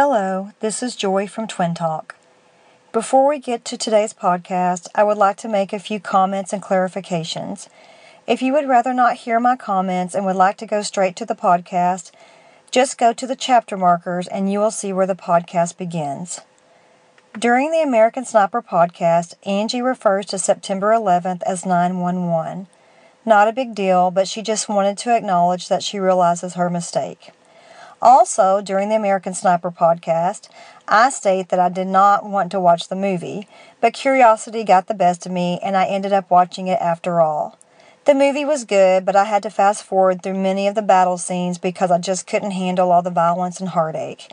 Hello, this is Joy from Twin Talk. Before we get to today's podcast, I would like to make a few comments and clarifications. If you would rather not hear my comments and would like to go straight to the podcast, just go to the chapter markers and you will see where the podcast begins. During the American Sniper podcast, Angie refers to September 11th as 911. Not a big deal, but she just wanted to acknowledge that she realizes her mistake. Also, during the American Sniper podcast, I state that I did not want to watch the movie, but curiosity got the best of me and I ended up watching it after all. The movie was good, but I had to fast forward through many of the battle scenes because I just couldn't handle all the violence and heartache.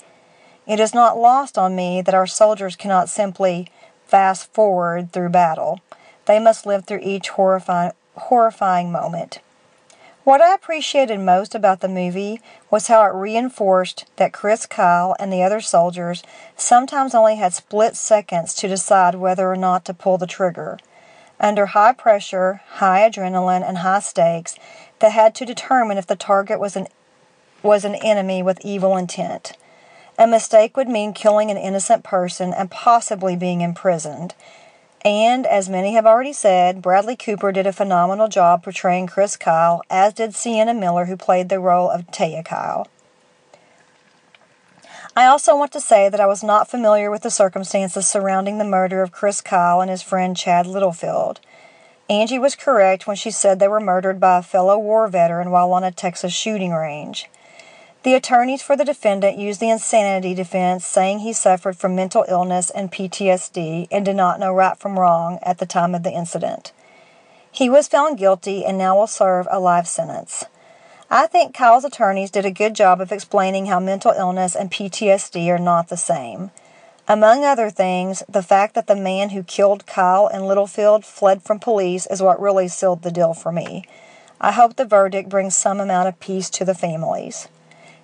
It is not lost on me that our soldiers cannot simply fast forward through battle. They must live through each horrifying, horrifying moment. What I appreciated most about the movie was how it reinforced that Chris Kyle and the other soldiers sometimes only had split seconds to decide whether or not to pull the trigger. Under high pressure, high adrenaline, and high stakes, they had to determine if the target was an, was an enemy with evil intent. A mistake would mean killing an innocent person and possibly being imprisoned. And, as many have already said, Bradley Cooper did a phenomenal job portraying Chris Kyle, as did Sienna Miller, who played the role of Taya Kyle. I also want to say that I was not familiar with the circumstances surrounding the murder of Chris Kyle and his friend Chad Littlefield. Angie was correct when she said they were murdered by a fellow war veteran while on a Texas shooting range. The attorneys for the defendant used the insanity defense, saying he suffered from mental illness and PTSD and did not know right from wrong at the time of the incident. He was found guilty and now will serve a life sentence. I think Kyle's attorneys did a good job of explaining how mental illness and PTSD are not the same. Among other things, the fact that the man who killed Kyle and Littlefield fled from police is what really sealed the deal for me. I hope the verdict brings some amount of peace to the families.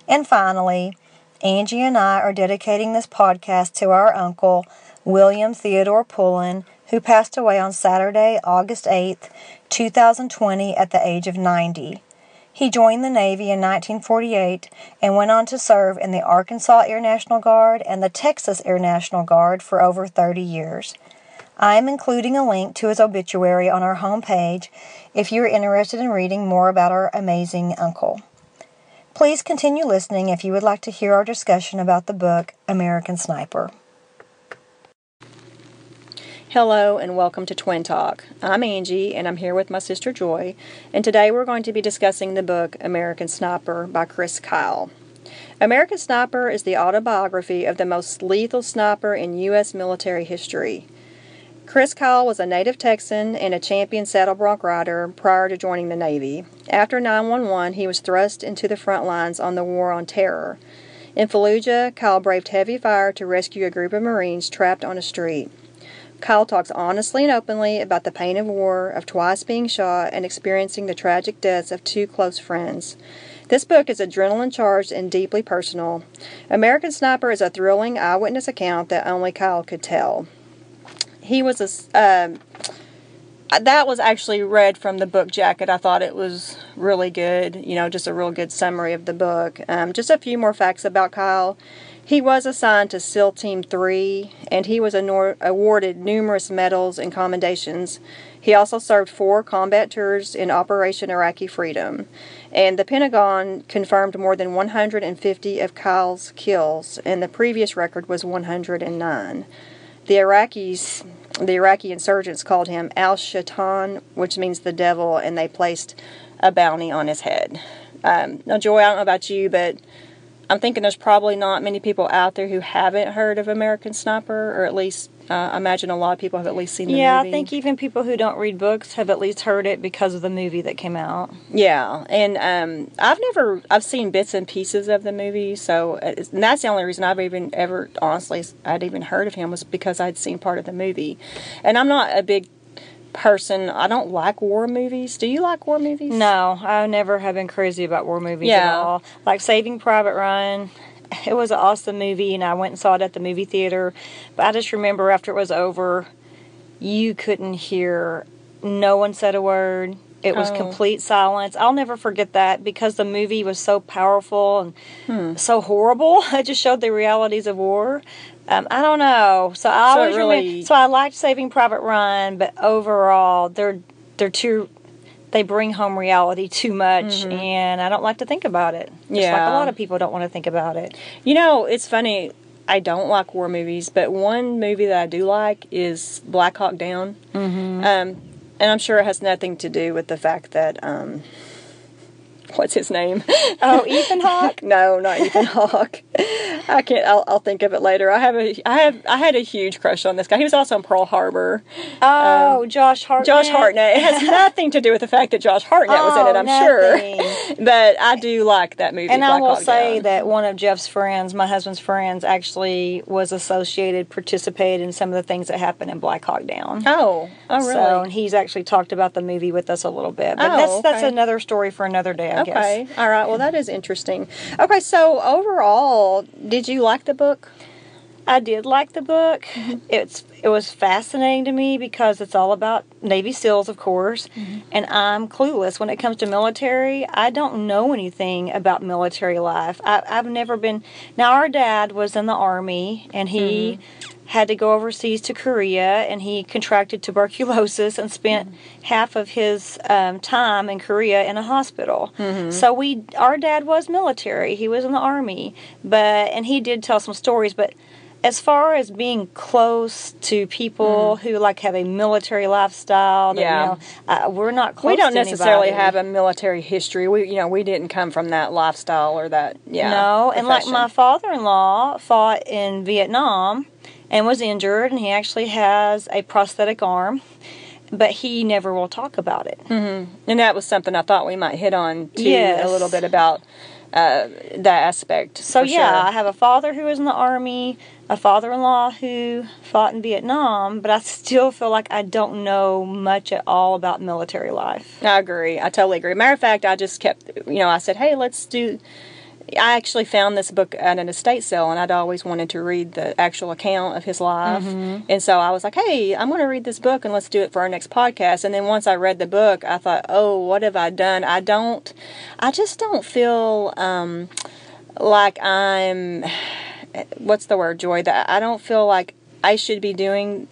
And finally, Angie and I are dedicating this podcast to our uncle, William Theodore Pullen, who passed away on Saturday, August 8th, 2020, at the age of 90. He joined the Navy in 1948 and went on to serve in the Arkansas Air National Guard and the Texas Air National Guard for over 30 years. I am including a link to his obituary on our homepage if you're interested in reading more about our amazing uncle. Please continue listening if you would like to hear our discussion about the book American Sniper. Hello and welcome to Twin Talk. I'm Angie and I'm here with my sister Joy, and today we're going to be discussing the book American Sniper by Chris Kyle. American Sniper is the autobiography of the most lethal sniper in U.S. military history. Chris Kyle was a native Texan and a champion saddle bronc rider prior to joining the Navy. After 911, he was thrust into the front lines on the War on Terror. In Fallujah, Kyle braved heavy fire to rescue a group of Marines trapped on a street. Kyle talks honestly and openly about the pain of war, of twice being shot, and experiencing the tragic deaths of two close friends. This book is adrenaline charged and deeply personal. American Sniper is a thrilling eyewitness account that only Kyle could tell he was a. Um, that was actually read from the book jacket. I thought it was really good. You know, just a real good summary of the book. Um, just a few more facts about Kyle. He was assigned to SEAL Team 3 and he was anor- awarded numerous medals and commendations. He also served four combat tours in Operation Iraqi Freedom. And the Pentagon confirmed more than 150 of Kyle's kills, and the previous record was 109. The Iraqis, the Iraqi insurgents called him Al Shaitan, which means the devil, and they placed a bounty on his head. Um, now, Joy, I don't know about you, but I'm thinking there's probably not many people out there who haven't heard of American Sniper, or at least uh, I imagine a lot of people have at least seen the yeah, movie. Yeah, I think even people who don't read books have at least heard it because of the movie that came out. Yeah, and um, I've never I've seen bits and pieces of the movie, so and that's the only reason I've even ever honestly I'd even heard of him was because I'd seen part of the movie, and I'm not a big person. I don't like war movies. Do you like war movies? No, I never have been crazy about war movies at Yeah. all. Like Saving Private Ryan, it was an awesome movie, and I went and saw it at the movie theater. But I just remember after it was over, you couldn't hear. No one said a word. It was Oh. complete silence. I'll never forget that because the movie was so powerful and Hmm. so horrible. It just showed the realities of war. Um, I don't know. So I So always really- remember. So I liked Saving Private Ryan, but overall, they're they're too. They bring home reality too much, and I don't like to think about it. Just like Mm-hmm. Yeah. a lot of people don't want to think about it. You know, it's funny. I don't like war movies, but one movie that I do like is Black Hawk Down. Mm-hmm. Um, and I'm sure it has nothing to do with the fact that um, what's his name? Oh, Ethan Hawke. no, not Ethan Hawke. I can't. I'll, I'll think of it later. I have a. I have. I had a huge crush on this guy. He was also in Pearl Harbor. Oh, um, Josh Hartnett. Josh Hartnett. It has nothing to do with the fact that Josh Hartnett was in it. Oh, I'm nothing. sure. But I do like that movie. And I will Hawk say Down. that one of Jeff's friends, my husband's friends, actually was associated, participated in some of the things that happened in Black Hawk Down. Oh. Oh, really? So, and he's actually talked about the movie with us a little bit. But Oh, that's that's another story for another day, I Okay. guess. All right. Well, that is interesting. Okay. So overall, did you like the book? I did like the book. Mm-hmm. It's it was fascinating to me because it's all about Navy SEALs, of course, Mm-hmm. and I'm clueless when it comes to military. I don't know anything about military life. I, I've never been. Now, our dad was in the army, and he Mm-hmm. Had to go overseas to Korea, and he contracted tuberculosis and spent Mm-hmm. half of his um, time in Korea in a hospital. Mm-hmm. So we, our dad was military. He was in the army, but and he did tell some stories, but as far as being close to people who like have a military lifestyle, that, Mm-hmm. Yeah. you know, uh, we're not close. we don't necessarily anybody. have a military history. We, you know, we didn't come from that lifestyle or that. Yeah. no, and like my father-in-law fought in Vietnam and was injured, and he actually has a prosthetic arm, but he never will talk about it. and that was something I thought we might hit on too Yes. a little bit about uh, that aspect. So yeah, sure. I have a father who was in the army, a father-in-law who fought in Vietnam, but I still feel like I don't know much at all about military life. I agree. I totally agree. Matter of fact, I just kept, you know, I said, hey, let's do. I actually found this book at an estate sale, and I'd always wanted to read the actual account of his life. Mm-hmm. And so I was like, hey, I'm going to read this book, and let's do it for our next podcast. And then once I read the book, I thought, oh, what have I done? I don't, I just don't feel um, like I'm, what's the word, Joy? That I don't feel like I should be doing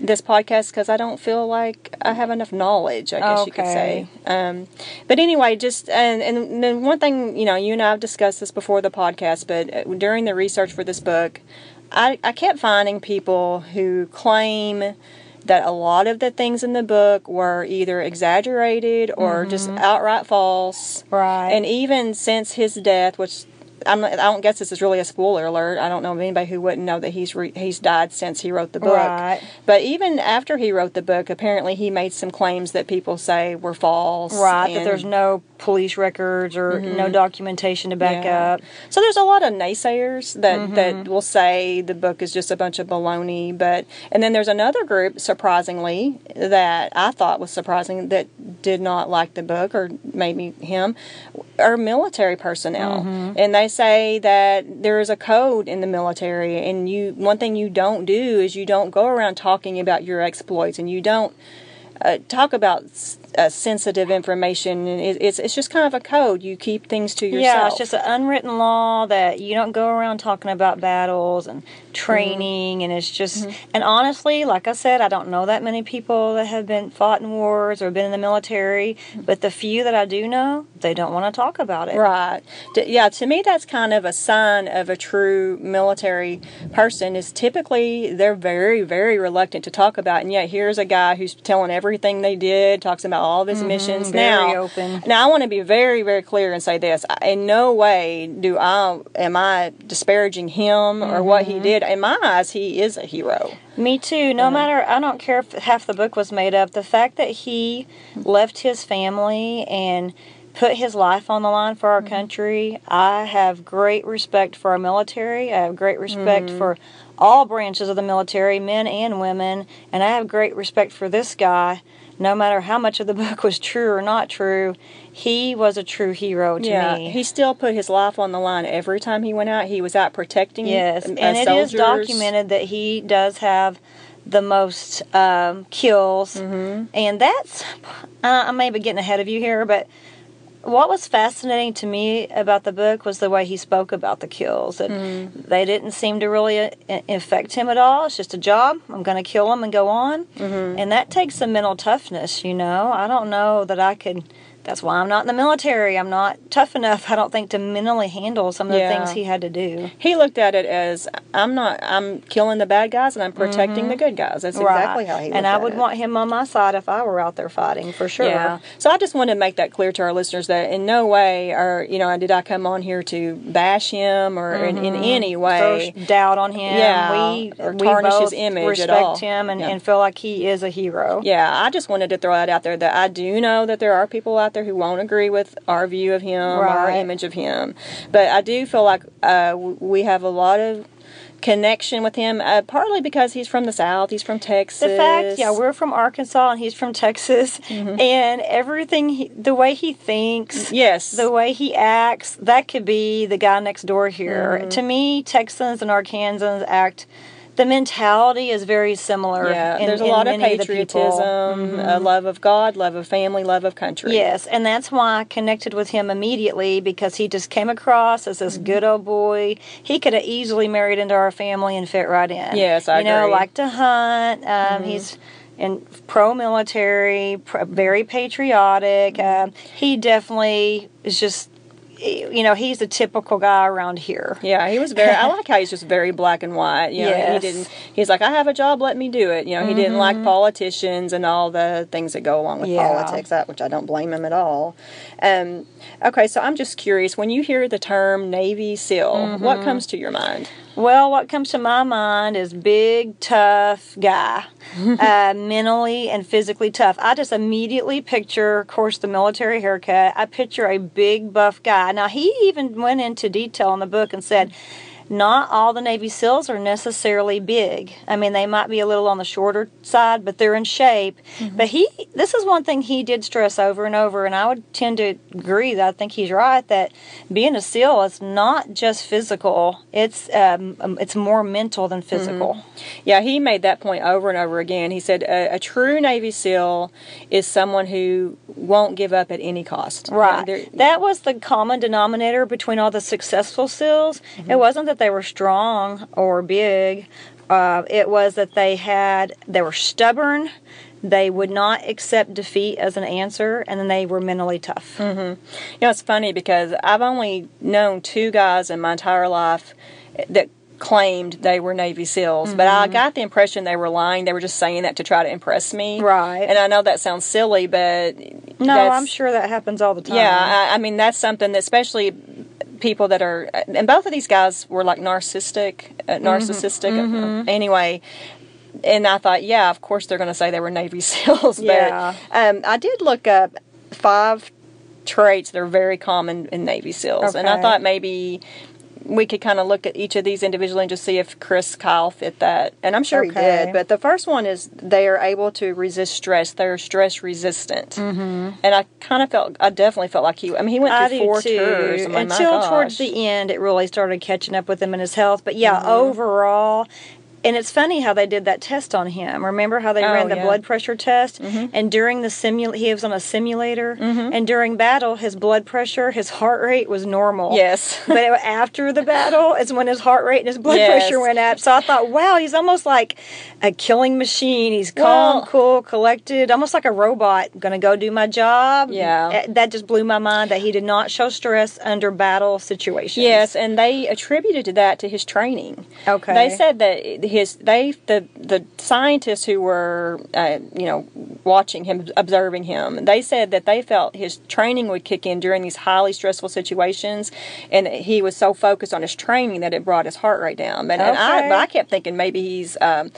this podcast because I don't feel like I have enough knowledge. I guess you could say. Um, but anyway, just and and then one thing you know, you and I have discussed this before the podcast, but uh, during the research for this book, I I kept finding people who claim that a lot of the things in the book were either exaggerated or just outright false. Right. And even since his death, which I'm, I don't guess this is really a spoiler alert. I don't know of anybody who wouldn't know that he's re, he's died since he wrote the book. Right. But even after he wrote the book, apparently he made some claims that people say were false. Right, that there's no police records or mm-hmm. no documentation to back Yeah. up. So there's a lot of naysayers that mm-hmm. that will say the book is just a bunch of baloney, but and then there's another group, surprisingly, that I thought was surprising that did not like the book or maybe him, are military personnel, mm-hmm. and they say that there is a code in the military, and you one thing you don't do is you don't go around talking about your exploits, and you don't uh, talk about uh, sensitive information. it- It's it's just kind of a code. You keep things to yourself. Yeah, it's just an unwritten law that you don't go around talking about battles and training, and it's just. And honestly, like I said, I don't know that many people that have been fought in wars or been in the military, but the few that I do know, they don't want to talk about it. Right. D- Yeah, to me, that's kind of a sign of a true military person. Is typically they're very, very reluctant to talk about, and yet here's a guy who's telling everything they did, talks about all of his missions. Mm-hmm, very now, open. now I want to be very, very clear and say this: I- in no way do I am I disparaging him or what Mm-hmm. he did. In my eyes, he is a hero. Me too. No matter, I don't care if half the book was made up. The fact that he left his family and put his life on the line for our country, I have great respect for our military. I have great respect for all branches of the military, men and women, and I have great respect for this guy. No matter how much of the book was true or not true, he was a true hero to yeah, me. he still put his life on the line every time he went out. He was out protecting. Yes, uh, and it is soldiers. documented that he does have the most um, kills, and that's uh, I may be getting ahead of you here, but what was fascinating to me about the book was the way he spoke about the kills. That they didn't seem to really uh, affect him at all. It's just a job. I'm going to kill him and go on, and that takes some mental toughness. You know, I don't know that I could. That's why I'm not in the military. I'm not tough enough, I don't think, to mentally handle some of the Yeah. things he had to do. He looked at it as I'm not. I'm killing the bad guys and I'm protecting the mm-hmm. good guys. That's exactly how he. And I at would it. want him on my side if I were out there fighting for sure. Yeah. So I just want to make that clear to our listeners that in no way are you know did I come on here to bash him or in, in mm-hmm. any way. Throw doubt on him. Yeah, we or we tarnish his both image at respect all. him and, Yeah. and feel like he is a hero. Yeah, I just wanted to throw that out there that I do know that there are people out there who won't agree with our view of him or our image of him, but I do feel like uh, we have a lot of connection with him, uh, partly because he's from the South, he's from Texas. The fact, yeah, we're from Arkansas and he's from Texas, Mm-hmm. and everything, he, the way he thinks, yes, the way he acts, that could be the guy next door here. Mm-hmm. To me, Texans and Arkansans act. The mentality is very similar. yeah. in- there's a lot of many the people. patriotism, a love of God, love of family, love of country. Yes, and that's why I connected with him immediately because he just came across as Mm-hmm. this good old boy. He could have easily married into our family and fit right in. Yes, I you know, agree. Mm-hmm. like to hunt. Um, He's and pro-military, pro, very patriotic. Mm-hmm. Um, he definitely is just, you know, he's a typical guy around here. Yeah, he was very. I like how he's just very black and white. You know, Yes. he didn't. He's like, I have a job, let me do it. You know, he didn't like politicians and all the things that go along with Mm-hmm. Yeah. politics. That which I don't blame him at all. Um, okay, so I'm just curious. When you hear the term Navy SEAL, Mm-hmm. what comes to your mind? Well, what comes to my mind is big, tough guy, uh, mentally and physically tough. I just immediately picture, of course, the military haircut. I picture a big, buff guy. Now, he even went into detail in the book and said, not all the Navy SEALs are necessarily big. I mean, they might be a little on the shorter side, but they're in shape. But he, this is one thing he did stress over and over, and I would tend to agree that I think he's right that being a SEAL is not just physical; it's um, um, it's more mental than physical. Yeah, he made that point over and over again. He said a, a true Navy SEAL is someone who won't give up at any cost. Right. They're- That was the common denominator between all the successful SEALs. Mm-hmm. It wasn't that they were strong or big. Uh, it was that they had they were stubborn. They would not accept defeat as an answer, and then they were mentally tough. You know, it's funny because I've only known two guys in my entire life that claimed they were Navy SEALs, but I got the impression they were lying. They were just saying that to try to impress me. Right. And I know that sounds silly, but No, I'm sure that happens all the time. Yeah, I, I mean that's something that especially people that are and both of these guys were like narcissistic, uh, narcissistic uh, anyway. And I thought, yeah, of course they're going to say they were Navy SEALs. Yeah. Um, I did look up five traits that are very common in Navy SEALs, and I thought maybe we could kind of look at each of these individually and just see if Chris Kyle fit that. And I'm sure he did. But the first one is they are able to resist stress. They're stress resistant. Mm-hmm. And I kind of felt, I definitely felt like he. I mean, he went I through four too. tours. I'm like, my Until towards. Mm-hmm. the end, it really started catching up with him in his health. But yeah, overall, and it's funny how they did that test on him. Remember how they Oh, ran the yeah. blood pressure test? And during the simul, he was on a simulator. And during battle, his blood pressure, his heart rate was normal. Yes. but after the battle is when his heart rate and his blood Yes. pressure went up. So I thought, wow, he's almost like a killing machine. He's calm, Well- cool, collected, almost like a robot. To go do my job. Yeah. Eh, That just blew my mind that he did not show stress under battle situations. Yes, and they attributed that to his training. Okay. They said that his they the the scientists who were uh, you know watching him, observing him, they said that they felt his training would kick in during these highly stressful situations, and he was so focused on his training that it brought his heart rate down. And, and I, I kept thinking maybe he's. Um,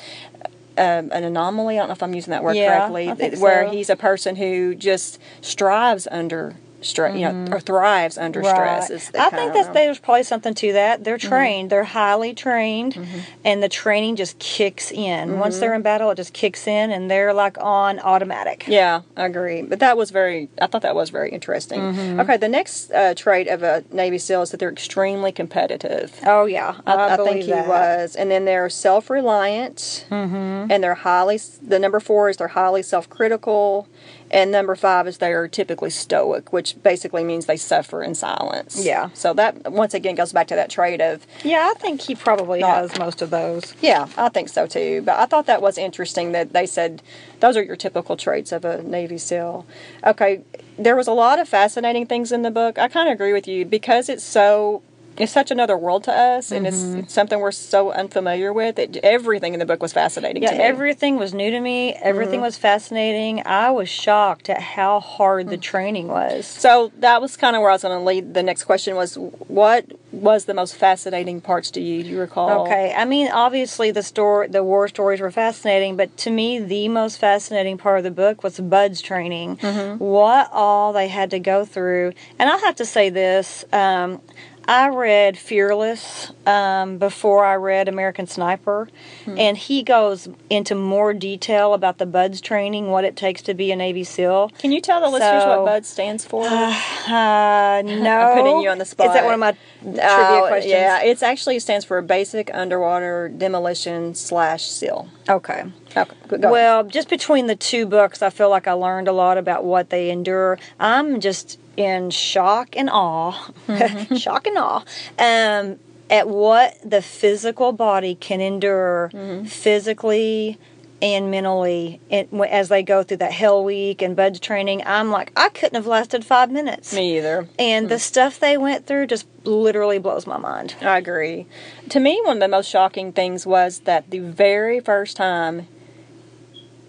um, an anomaly. I don't know if I'm using that word Yeah, correctly. Where so. he's a person who just strives under stress, you know, or thrives under stress. Is the I think that there's probably something to that. They're trained. They're highly trained, Mm-hmm. and the training just kicks in. Once they're in battle, it just kicks in, and they're like on automatic. Yeah, I agree. But that was very, I thought that was very interesting. Mm-hmm. Okay, the next uh, trait of a Navy SEAL is that they're extremely competitive. Oh yeah, I, I, I think he that. was. And then they're self reliant, Mm-hmm. and they're highly, the number four is they're highly self critical. And number five is they are typically stoic, which basically means they suffer in silence. Yeah. So that, once again, goes back to that trait of Yeah, I think he probably Not- has most of those. Yeah, I think so too. But I thought that was interesting that they said those are your typical traits of a Navy SEAL. Okay, there was a lot of fascinating things in the book. I kind of agree with you because it's so. It's such another world to us, and it's, it's something we're so unfamiliar with. It, everything in the book was fascinating Yeah, to me. everything was new to me. Everything Mm-hmm. was fascinating. I was shocked at how hard the Mm. training was. so that was kind of where I was going to lead. The next question was, what was the most fascinating parts to you? Do you recall? Okay, I mean, obviously the story, the war stories were fascinating, but to me, the most fascinating part of the book was BUD/S training. What all they had to go through, and I have to say this: um, I read Fearless um, before I read American Sniper, and he goes into more detail about the BUD/S training, what it takes to be a Navy SEAL. Can you tell the listeners what BUD stands for? Uh, no, putting you on the spot. Is that one of my trivia Oh, questions? Yeah, it actually stands for Basic Underwater Demolition Slash SEAL. Okay. Okay, good, go ahead. Well, just between the two books, I feel like I learned a lot about what they endure. I'm just in shock and awe, Mm-hmm. shock and awe, um, at what the physical body can endure Mm-hmm. physically and mentally it, as they go through that hell week and BUD/S training. I'm like, I couldn't have lasted five minutes. Me either. And the stuff they went through just literally blows my mind. I agree. To me, one of the most shocking things was that the very first time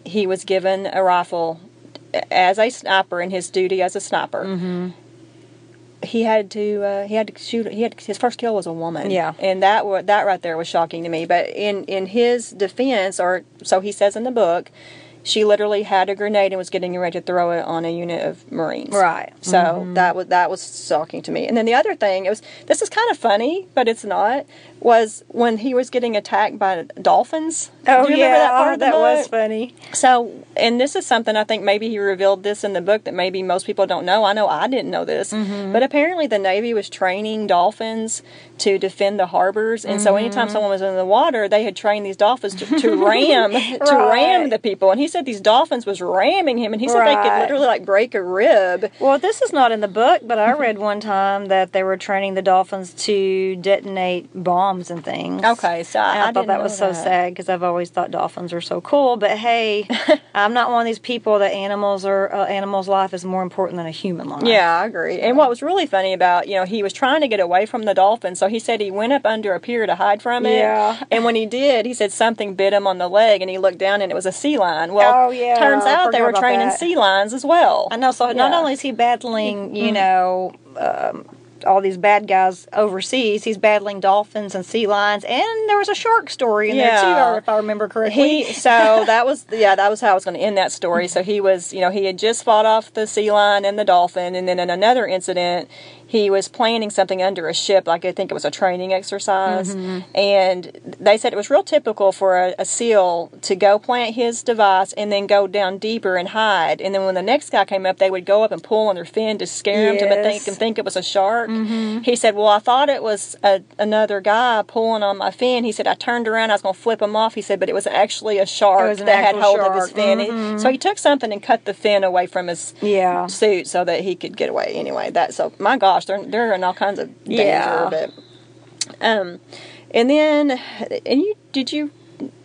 he was given a rifle as a sniper in his duty as a sniper, Mm-hmm. he had to uh, he had to shoot. He had his first kill was a woman. Yeah. and that that right there was shocking to me. But in in his defense, or so he says in the book. She literally had a grenade and was getting ready to throw it on a unit of Marines. Right. So that was that was shocking to me. And then the other thing, it was this is kind of funny, but it's not. Was when he was getting attacked by dolphins. Oh Do you yeah, remember that part the that was funny. So, and this is something I think maybe he revealed this in the book that maybe most people don't know. I know I didn't know this, Mm-hmm. but apparently the Navy was training dolphins to defend the harbors, and so anytime Mm-hmm. someone was in the water, they had trained these dolphins to, to ram to ram the people. And he said these dolphins was ramming him, and he said they could literally like break a rib. Well, this is not in the book, but I read one time that they were training the dolphins to detonate bombs and things. Okay, so I, I, I thought that was so sad because I've always thought dolphins are so cool. But hey, I'm not one of these people that animals are uh, animals' life is more important than a human life. Yeah, I agree. And what was really funny about, you know, he was trying to get away from the dolphin, so he said he went up under a pier to hide from it. Yeah. And when he did, he said something bit him on the leg, and he looked down, and it was a sea lion. Well, Oh, yeah, turns out they were training that. sea lions as well. I know. So not Yeah. Mm-hmm. only is he battling, you know. Um, all these bad guys overseas. He's battling dolphins and sea lions, and there was a shark story in there too, if I remember correctly. He so that was yeah that was how I was going to end that story. So he was you know he had just fought off the sea lion and the dolphin, and then in another incident he was planning something under a ship, like I think it was a training exercise, and they said it was real typical for a, a SEAL to go plant his device and then go down deeper and hide, and then when the next guy came up, they would go up and pull on their fin to scare him to Yes. think and think it was a shark. He said, "Well, I thought it was a, another guy pulling on my fin." He said, "I turned around, I was going to flip him off." He said, "But it was actually a shark that had hold of his shark. fin." He- So he took something and cut the fin away from his yeah. suit so that he could get away. Anyway, that so my gosh, they're they're in all kinds of danger. Yeah. But um, and then and you did you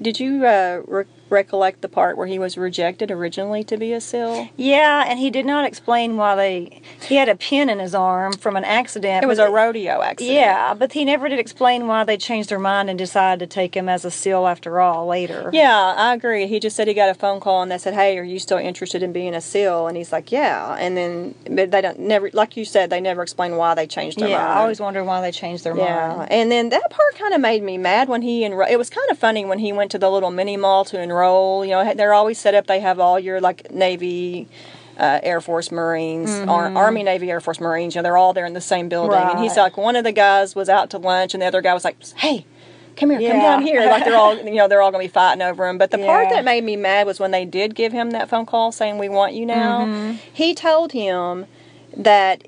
did you uh, re- recollect the part where he was rejected originally to be a SEAL? Yeah, and he did not explain why they. He had a pin in his arm from an accident. It was a rodeo accident. Yeah, but he never did explain why they changed their mind and decided to take him as a SEAL after all later. Yeah, I agree. He just said he got a phone call and they said, "Hey, are you still interested in being a SEAL?" And he's like, "Yeah." And then, but they don't never, like you said, they never explain why they changed their Yeah, mind. I always wondered why they changed their Yeah, mind. and then that part kind of made me mad when he enrolled. It was kind of funny when he went to the little mini mall to enroll. You know, they're always set up. They have all your like Navy uh, Air Force Marines, Ar- Army, Navy, Air Force Marines. You know, they're all there in the same building. And he's like one of the guys was out to lunch, and the other guy was like, "Hey." Come here, come down here. Like they're all, you know, they're all gonna be fighting over him. But the part that made me mad was when they did give him that phone call saying, "We want you now." Mm-hmm. He told him that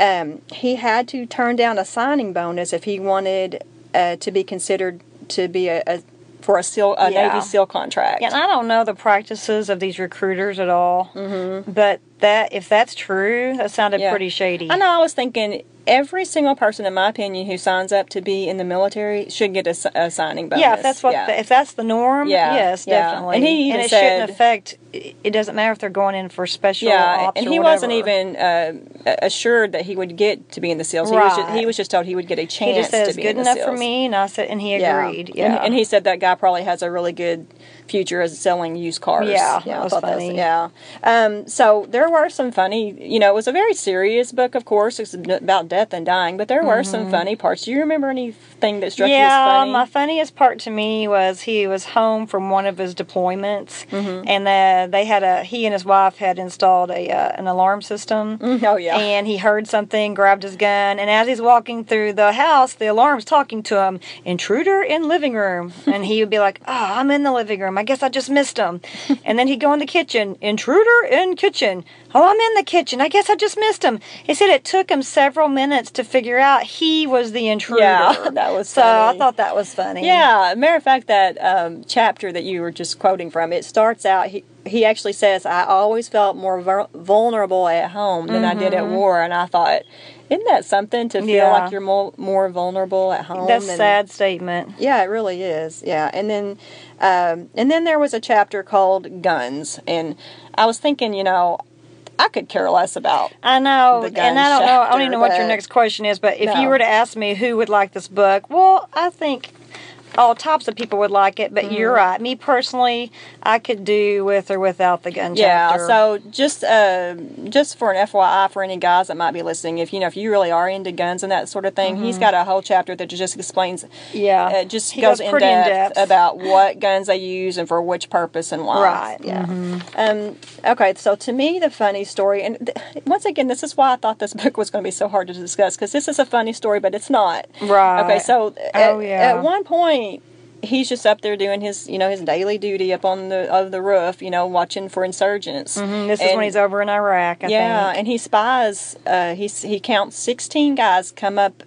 um, he had to turn down a signing bonus if he wanted uh, to be considered to be a, a for a seal a Yeah. Navy SEAL contract. Yeah, and I don't know the practices of these recruiters at all. Mm-hmm. But that if that's true, that sounded Yeah. pretty shady. I know. I was thinking every single person, in my opinion, who signs up to be in the military should get a signing bonus. Yeah, if that's what Yeah. The, if that's the norm, Yeah, yes, yeah. definitely. And he even it said- shouldn't affect. It doesn't matter if they're going in for special yeah, ops and he wasn't even uh, assured that he would get to be in the SEALs. He, was just, Right. he was just told he would get a chance He just says to be good in the enough SEAls. for me, and I said, and he agreed. Yeah, And, and he said that guy probably has a really good future as selling used cars. Yeah, I that was funny. yeah. Um, so there were some funny, you know, it was a very serious book, of course. It's about death and dying, but there were some funny parts. Do you remember anything that struck you as Mm-hmm. yeah, my funniest part to me was he was home from one of his deployments, Mm-hmm. and uh, they had a he and his wife had installed a uh, an alarm system. oh, yeah. And he heard something, grabbed his gun, and as he's walking through the house, the alarm's talking to him, intruder in living room. And he would be like, Oh, I'm in the living room. I guess I just missed him. and then he'd go in the kitchen, intruder in kitchen. Oh, I'm in the kitchen. I guess I just missed him. He said it took him several minutes to figure out he was the intruder. Yeah, that was so. I thought that was funny. Yeah, matter of fact, that um, chapter that you were just quoting from, it starts out. He he actually says, "I always felt more vulnerable at home than I did at war," and I thought, isn't that something to feel. Yeah. like you're more more vulnerable at home? That's a sad statement. Yeah, it really is. Yeah, and then um, and then there was a chapter called guns, and I was thinking, you know, I could care less about. I know, and I don't know. I don't even know what your next question is. But if No. you were to ask me who would like this book, well, I think all types of people would like it. But Mm-hmm. you're right. Me personally, I could do with or without the gun Yeah, chapter. so just uh, just for an FYI for any guys that might be listening, if you know if you really are into guns and that sort of thing, he's got a whole chapter that just explains Mm-hmm. yeah, it just He goes, goes in, pretty in depth depth. about what guns they use and for which purpose and why. Right, Mm-hmm. Yeah. Um. Okay. So to me, the funny story, and th- once again, this is why I thought this book was going to be so hard to discuss because this is a funny story, but it's not. Right. Okay. So at, Oh, yeah. at one point. He's just up there doing his, you know, his daily duty up on the of the roof, you know, watching for insurgents. Mhm, this is when he's over in Iraq. I yeah, think. and he spies. Uh, he he counts sixteen guys come up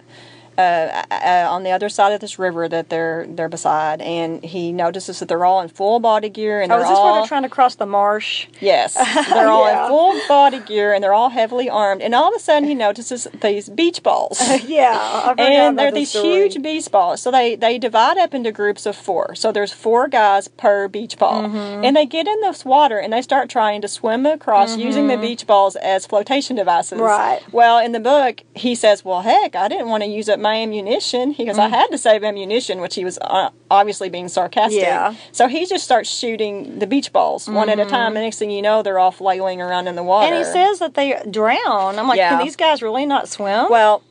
uh, uh, on the other side of this river that they're they're beside, and he notices that they're all in full body gear and Oh, they're is this all where they're trying to cross the marsh? yes, they're all Yeah. in full body gear and they're all heavily armed, and all of a sudden he notices these beach balls. yeah, And they're these story. huge beach balls. So they, they divide up into groups of four. So there's four guys per beach ball. Mm-hmm. And they get in this water and they start trying to swim across using the beach balls as flotation devices. Mm-hmm. Right. Well, in the book, he says, Well, heck, I didn't want to use up my ammunition. He goes, I had to save ammunition, which he was uh, obviously being sarcastic. Mm-hmm. Yeah. Mm-hmm. So he just starts shooting the beach balls one at a time. And next thing you know, they're all flailing around in the water. And he says that they drown. I'm like, Yeah. can these guys really not swim? Well,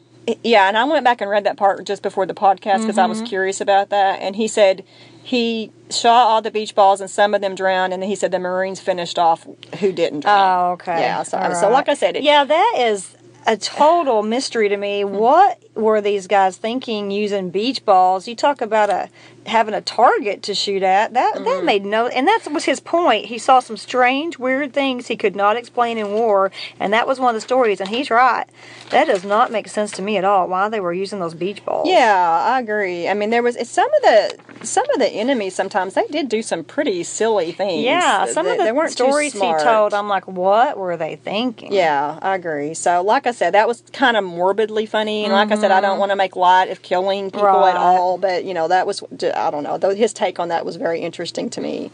yeah, and I went back and read that part just before the podcast because I was Mm-hmm. curious about that. And he said he shot all the beach balls and some of them drowned, and then he said the Marines finished off who didn't drown. Oh, okay. Yeah, so, All so like I said, it, yeah, that is a total mystery to me. What were these guys thinking using beach balls? You talk about a having a target to shoot at. That that Mm-hmm. made no, and that was his point. He saw some strange, weird things he could not explain in war, and that was one of the stories. And he's right. That does not make sense to me at all. Why they were using those beach balls? Yeah, I agree. I mean, there was some of the some of the enemies. Sometimes they did do some pretty silly things. Yeah, some They- of the they weren't stories he told, I'm like, what were they thinking? Yeah, I agree. So, like I said, that was kind of morbidly funny, and like I said, I don't want to make light of killing people at Mm-hmm. All, but you know, that was I don't know. Though his take on that was very interesting to me.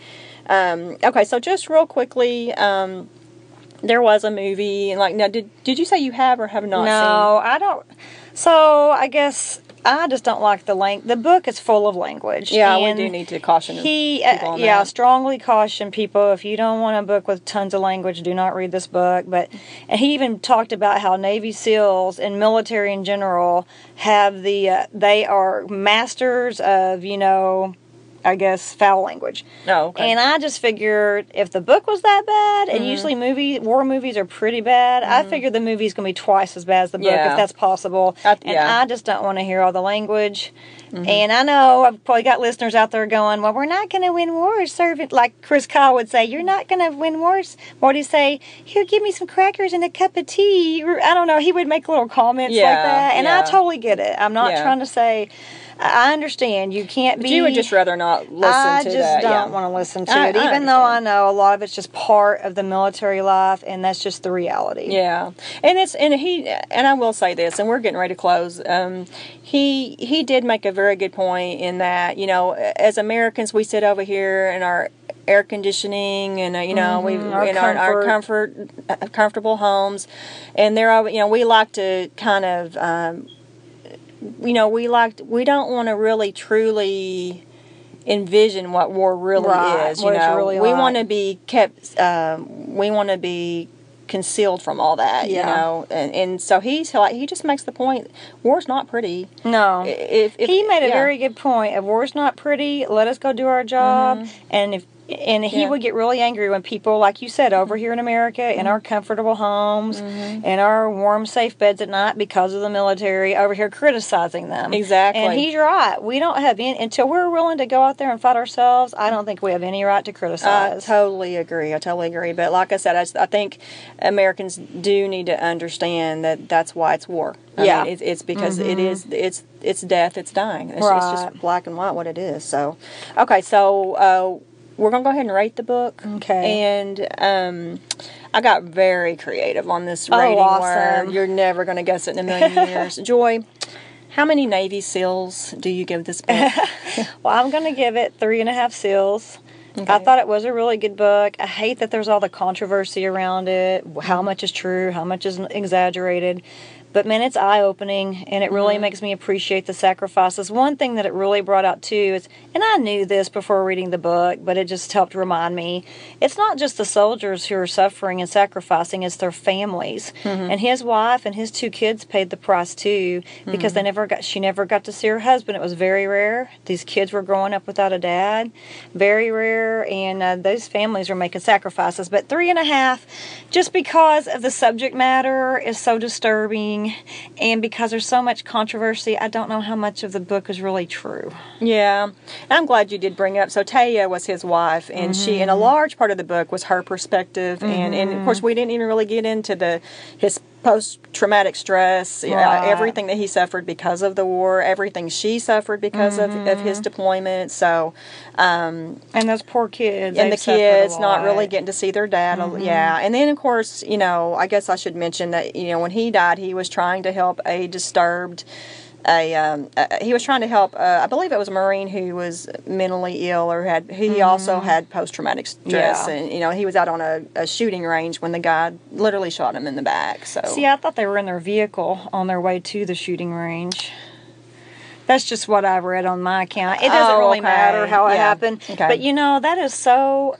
Um, okay, so just real quickly, um, there was a movie, and like, now did did you say you have or have not No, I don't. So I guess I just don't like the lang. The book is full of language. Yeah, we do need to caution He, people uh, yeah, that. strongly caution people if you don't want a book with tons of language, do not read this book. But and he even talked about how Navy SEALs and military in general have the uh, they are masters of you know I guess, foul language. Oh, okay. And I just figured if the book was that bad, and Mm-hmm. usually movie war movies are pretty bad, I figured the movie's gonna be twice as bad as the book Yeah. if that's possible. I- and yeah. Mm-hmm. I just don't want to hear all the language. And I know I've probably got listeners out there going, "Well, we're not going to win wars." Servant, like Chris Kyle would say, "You're not going to win wars." What do you say? Here, give me some crackers and a cup of tea. I don't know. He would make little comments like that, and I totally get it. I'm not Yeah. trying to say. I I understand you can't But be. you would just rather not listen I to just that. don't yeah. want to listen to I- it, I even though I know a lot of it's just part of the military life, and that's just the reality. Yeah, and it's and he and I will say this, and we're getting ready to close. Um, he he did make a very good point in that you know as Americans we sit over here in our air conditioning and uh, you know we our in our, our comfort uh, comfortable homes, and there are you know we like to kind of um, you know we like we don't want to really truly envision what war really Right, is. You know, really we like. want to be kept. Um, we want to be concealed from all that. Yeah. You know, and and so he's like he just makes the point: war's not pretty. No. If, if he made a yeah. very good point. If war's not pretty, let us go do our job. And if and he Mm-hmm. Yeah. would get really angry when people, like you said, over here in America, in our comfortable homes, Mm-hmm. in our warm, safe beds at night, because of the military, over here criticizing them. Exactly. And he's right. We don't have any until we're willing to go out there and fight ourselves. I don't think we have any right to criticize. I totally agree. I totally agree. But like I said, I think Americans do need to understand that that's why it's war. I Yeah. mean, it's, it's because it is it's it's death. It's dying. It's, it's just black and white what it is. So, okay, so uh, we're gonna go ahead and rate the book. Okay. And um, I got very creative on this Oh, rating awesome. word. You're never gonna guess it in a million years. Joy, how many Navy SEAls do you give this book? Well, I'm going to give it three and a half seals. I thought it was a really good book. I hate that there's all the controversy around it, how much is true, how much is exaggerated. But man, it's eye opening and it really mm-hmm. makes me appreciate the sacrifices. One thing that it really brought out too is, and I knew this before reading the book, but it just helped remind me it's not just the soldiers who are suffering and sacrificing, it's their families. Mm-hmm. And his wife and his two kids paid the price too because they mm-hmm. never got, she never got to see her husband. It was very rare. These kids were growing up without a dad, very rare. And uh, those families are making sacrifices. But three and a half, just because of the subject matter is so disturbing and because there's so much controversy, I don't know how much of the book is really true. Yeah, and I'm glad you did bring it up. So Taya was his wife, and she, in a mm-hmm. large part of the book was her perspective, and and of mm-hmm. course we didn't even really get into the his post traumatic stress, uh, everything that he suffered because of the war, everything she suffered because of, of his deployment. So, um, And those poor kids. and the they've suffered a kids not really getting to see their dad. Yeah, and then of course, you know, I guess I should mention that you know when he died, he was trying to help a disturbed. A, um, uh, he was trying to help. Uh, I believe it was a Marine who was mentally ill or had. He also had post traumatic stress, Yeah. and you know he was out on a, a shooting range when the guy literally shot him in the back. So See, I thought they were in their vehicle on their way to the shooting range. That's just what I read on my account. It doesn't Oh, really okay. matter how it happened. Okay. But you know, that is so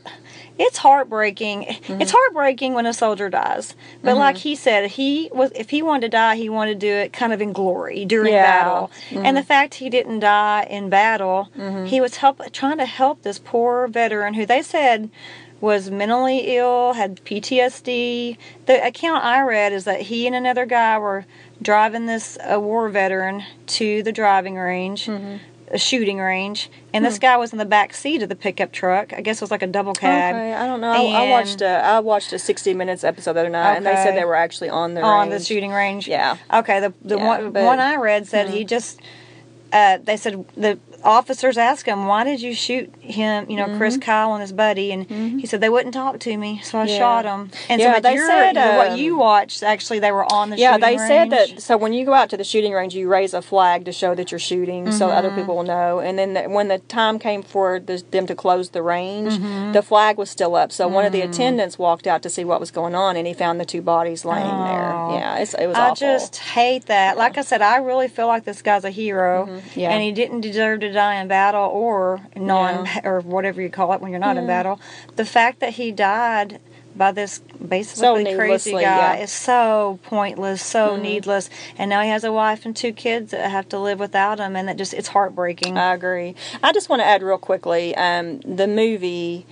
it's heartbreaking. Mm-hmm. It's heartbreaking when a soldier dies. But like mm-hmm. he said, he was if he wanted to die, he wanted to do it kind of in glory during Yeah. battle. And the mm-hmm. fact he didn't die in battle, mm-hmm. he was help trying to help this poor veteran who they said was mentally ill, had PTSD. The account I read is that he and another guy were driving this a war veteran to the driving range, a shooting range, and this guy was in the back seat of the pickup truck. I guess it was like a double cab. Okay, I don't know. I, I watched a I watched a 60 Minutes episode the other night, and they said they were actually on the on the shooting range. Yeah. Okay. The the Yeah, one but- one I read said he just. Uh, they said the officers asked him, "Why did you shoot him?" You know, Chris Kyle and his buddy, and he said they wouldn't talk to me, so I Mm-hmm. Yeah. shot him. And Yeah, so, they said, what um, you watched actually, they were on the Yeah, they said that. So when you go out to the shooting range, you raise a flag to show that you're shooting, so other people will know. And then the, when the time came for the, them to close the range, the flag was still up. So one of the attendants walked out to see what was going on, and he found the two bodies laying there. Oh. Yeah, it's, it was I awful. just hate that. Like I said, I really feel like this guy's a hero, Mm-hmm. Yeah. and he didn't deserve to die in battle or non or whatever you call it when you're not in battle. The fact that he died by this basically So crazy guy yeah. is so pointless, so Mhm. needless, and now he has a wife and two kids that have to live without him, and that just it's heartbreaking. I agree. I just want to add real quickly um, the movie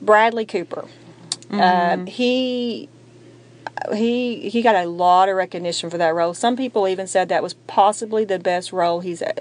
Bradley Cooper. Mm-hmm. Um, he he he got a lot of recognition for that role. Some people even said that was possibly the best role he's uh,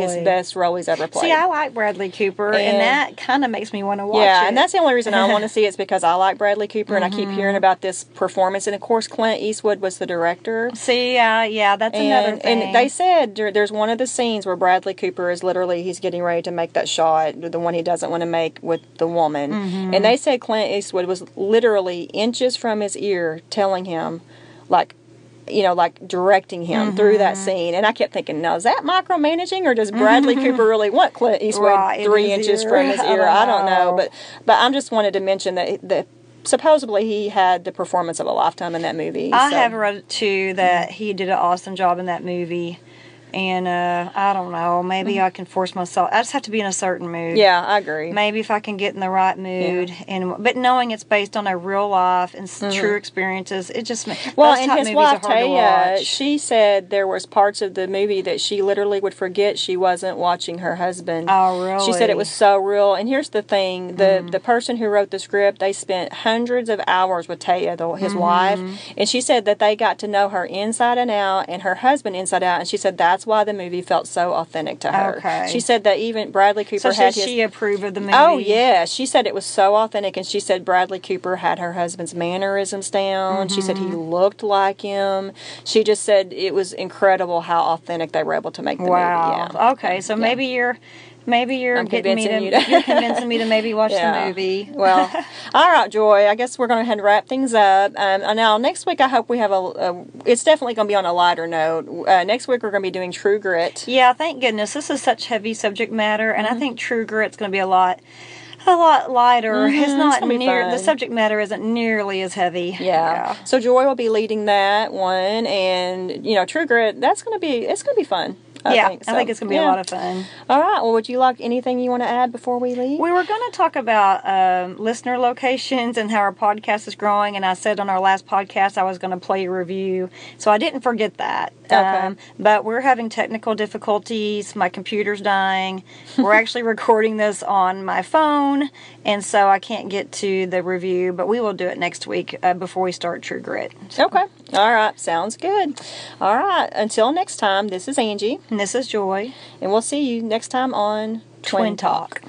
his best role he's ever played. See, I like Bradley Cooper, and, And- that kind of makes me want to watch yeah, it. and that's the only reason I want to see it is because I like Bradley Cooper and I keep Mm-hmm. hearing about this performance. And of course, Clint Eastwood was the director. See, uh, yeah, that's another And, thing. and they said there's one of the scenes where Bradley Cooper is literally he's getting ready to make that shot, the one he doesn't want to make with the woman, Mm-hmm. and they said Clint Eastwood was literally inches from his ear telling him, like, you know, like directing him through that Mm-hmm. scene. And I kept thinking, now is that micromanaging or does Bradley Cooper really want Clint Eastwood Right, three his inches ear. from his I ear? don't I don't know, but but I just wanted to mention that the supposedly he had the performance of a lifetime in that movie. I so- have read too that he did an awesome job in that movie, and uh, I don't know, maybe I can force myself. I just have to be in a certain mood. Mm-hmm. Yeah, I agree. Maybe if I can get in the right mood, yeah. and but knowing it's based on a real life and s true experiences, it just Mm-hmm. Well, and his wife Taya, she said there was parts of the movie that she literally would forget she wasn't watching her husband. Oh, really? She said it was so real. And here's the thing: the the person who wrote the script, they spent hundreds of hours with Taya, the, his wife, and she said that they got to know her inside and out, and her husband inside out. And she said that's why the movie felt so authentic to her. Okay. She said that even Bradley Cooper So had his. she approve of the movie? Oh yeah, she said it was so authentic, and she said Bradley Cooper had her husband's mannerisms down. She said he Mm-hmm. looked like him. She just said it was incredible how authentic they were able to make the Wow. movie. Yeah. Okay, so maybe you're maybe you're I'm getting me to, convincing you you're convincing me to maybe watch Yeah. the movie. Well, all right, Joy. I guess we're going to head and wrap things up. Um, and now next week, I hope we have a. a it's definitely going to be on a lighter note. Uh, next week, we're going to be doing True Grit. Yeah, thank goodness. This is such heavy subject matter, and Mm-hmm. I think True Grit's going to be a lot, a lot lighter. It's Mhm, not it's gonna near the subject matter isn't nearly as heavy. Yeah. So Joy will be leading that one, and you know, True Grit. That's going to be. It's going to be fun. I yeah. think, I think it's going to be Yeah. a lot of fun. All right. Well, would you like anything you want to add before we leave? We were going to talk about um, listener locations and how our podcast is growing, and I said on our last podcast I was going to play a review, so I didn't forget that. Um, but we're having technical difficulties. My computer's dying. We're actually recording this on my phone, and so I can't get to the review. But we will do it next week uh, before we start True Grit. Okay. All right. Sounds good. All right. Until next time, this is Angie, And this is Joy. and we'll see you next time on Twin Talk.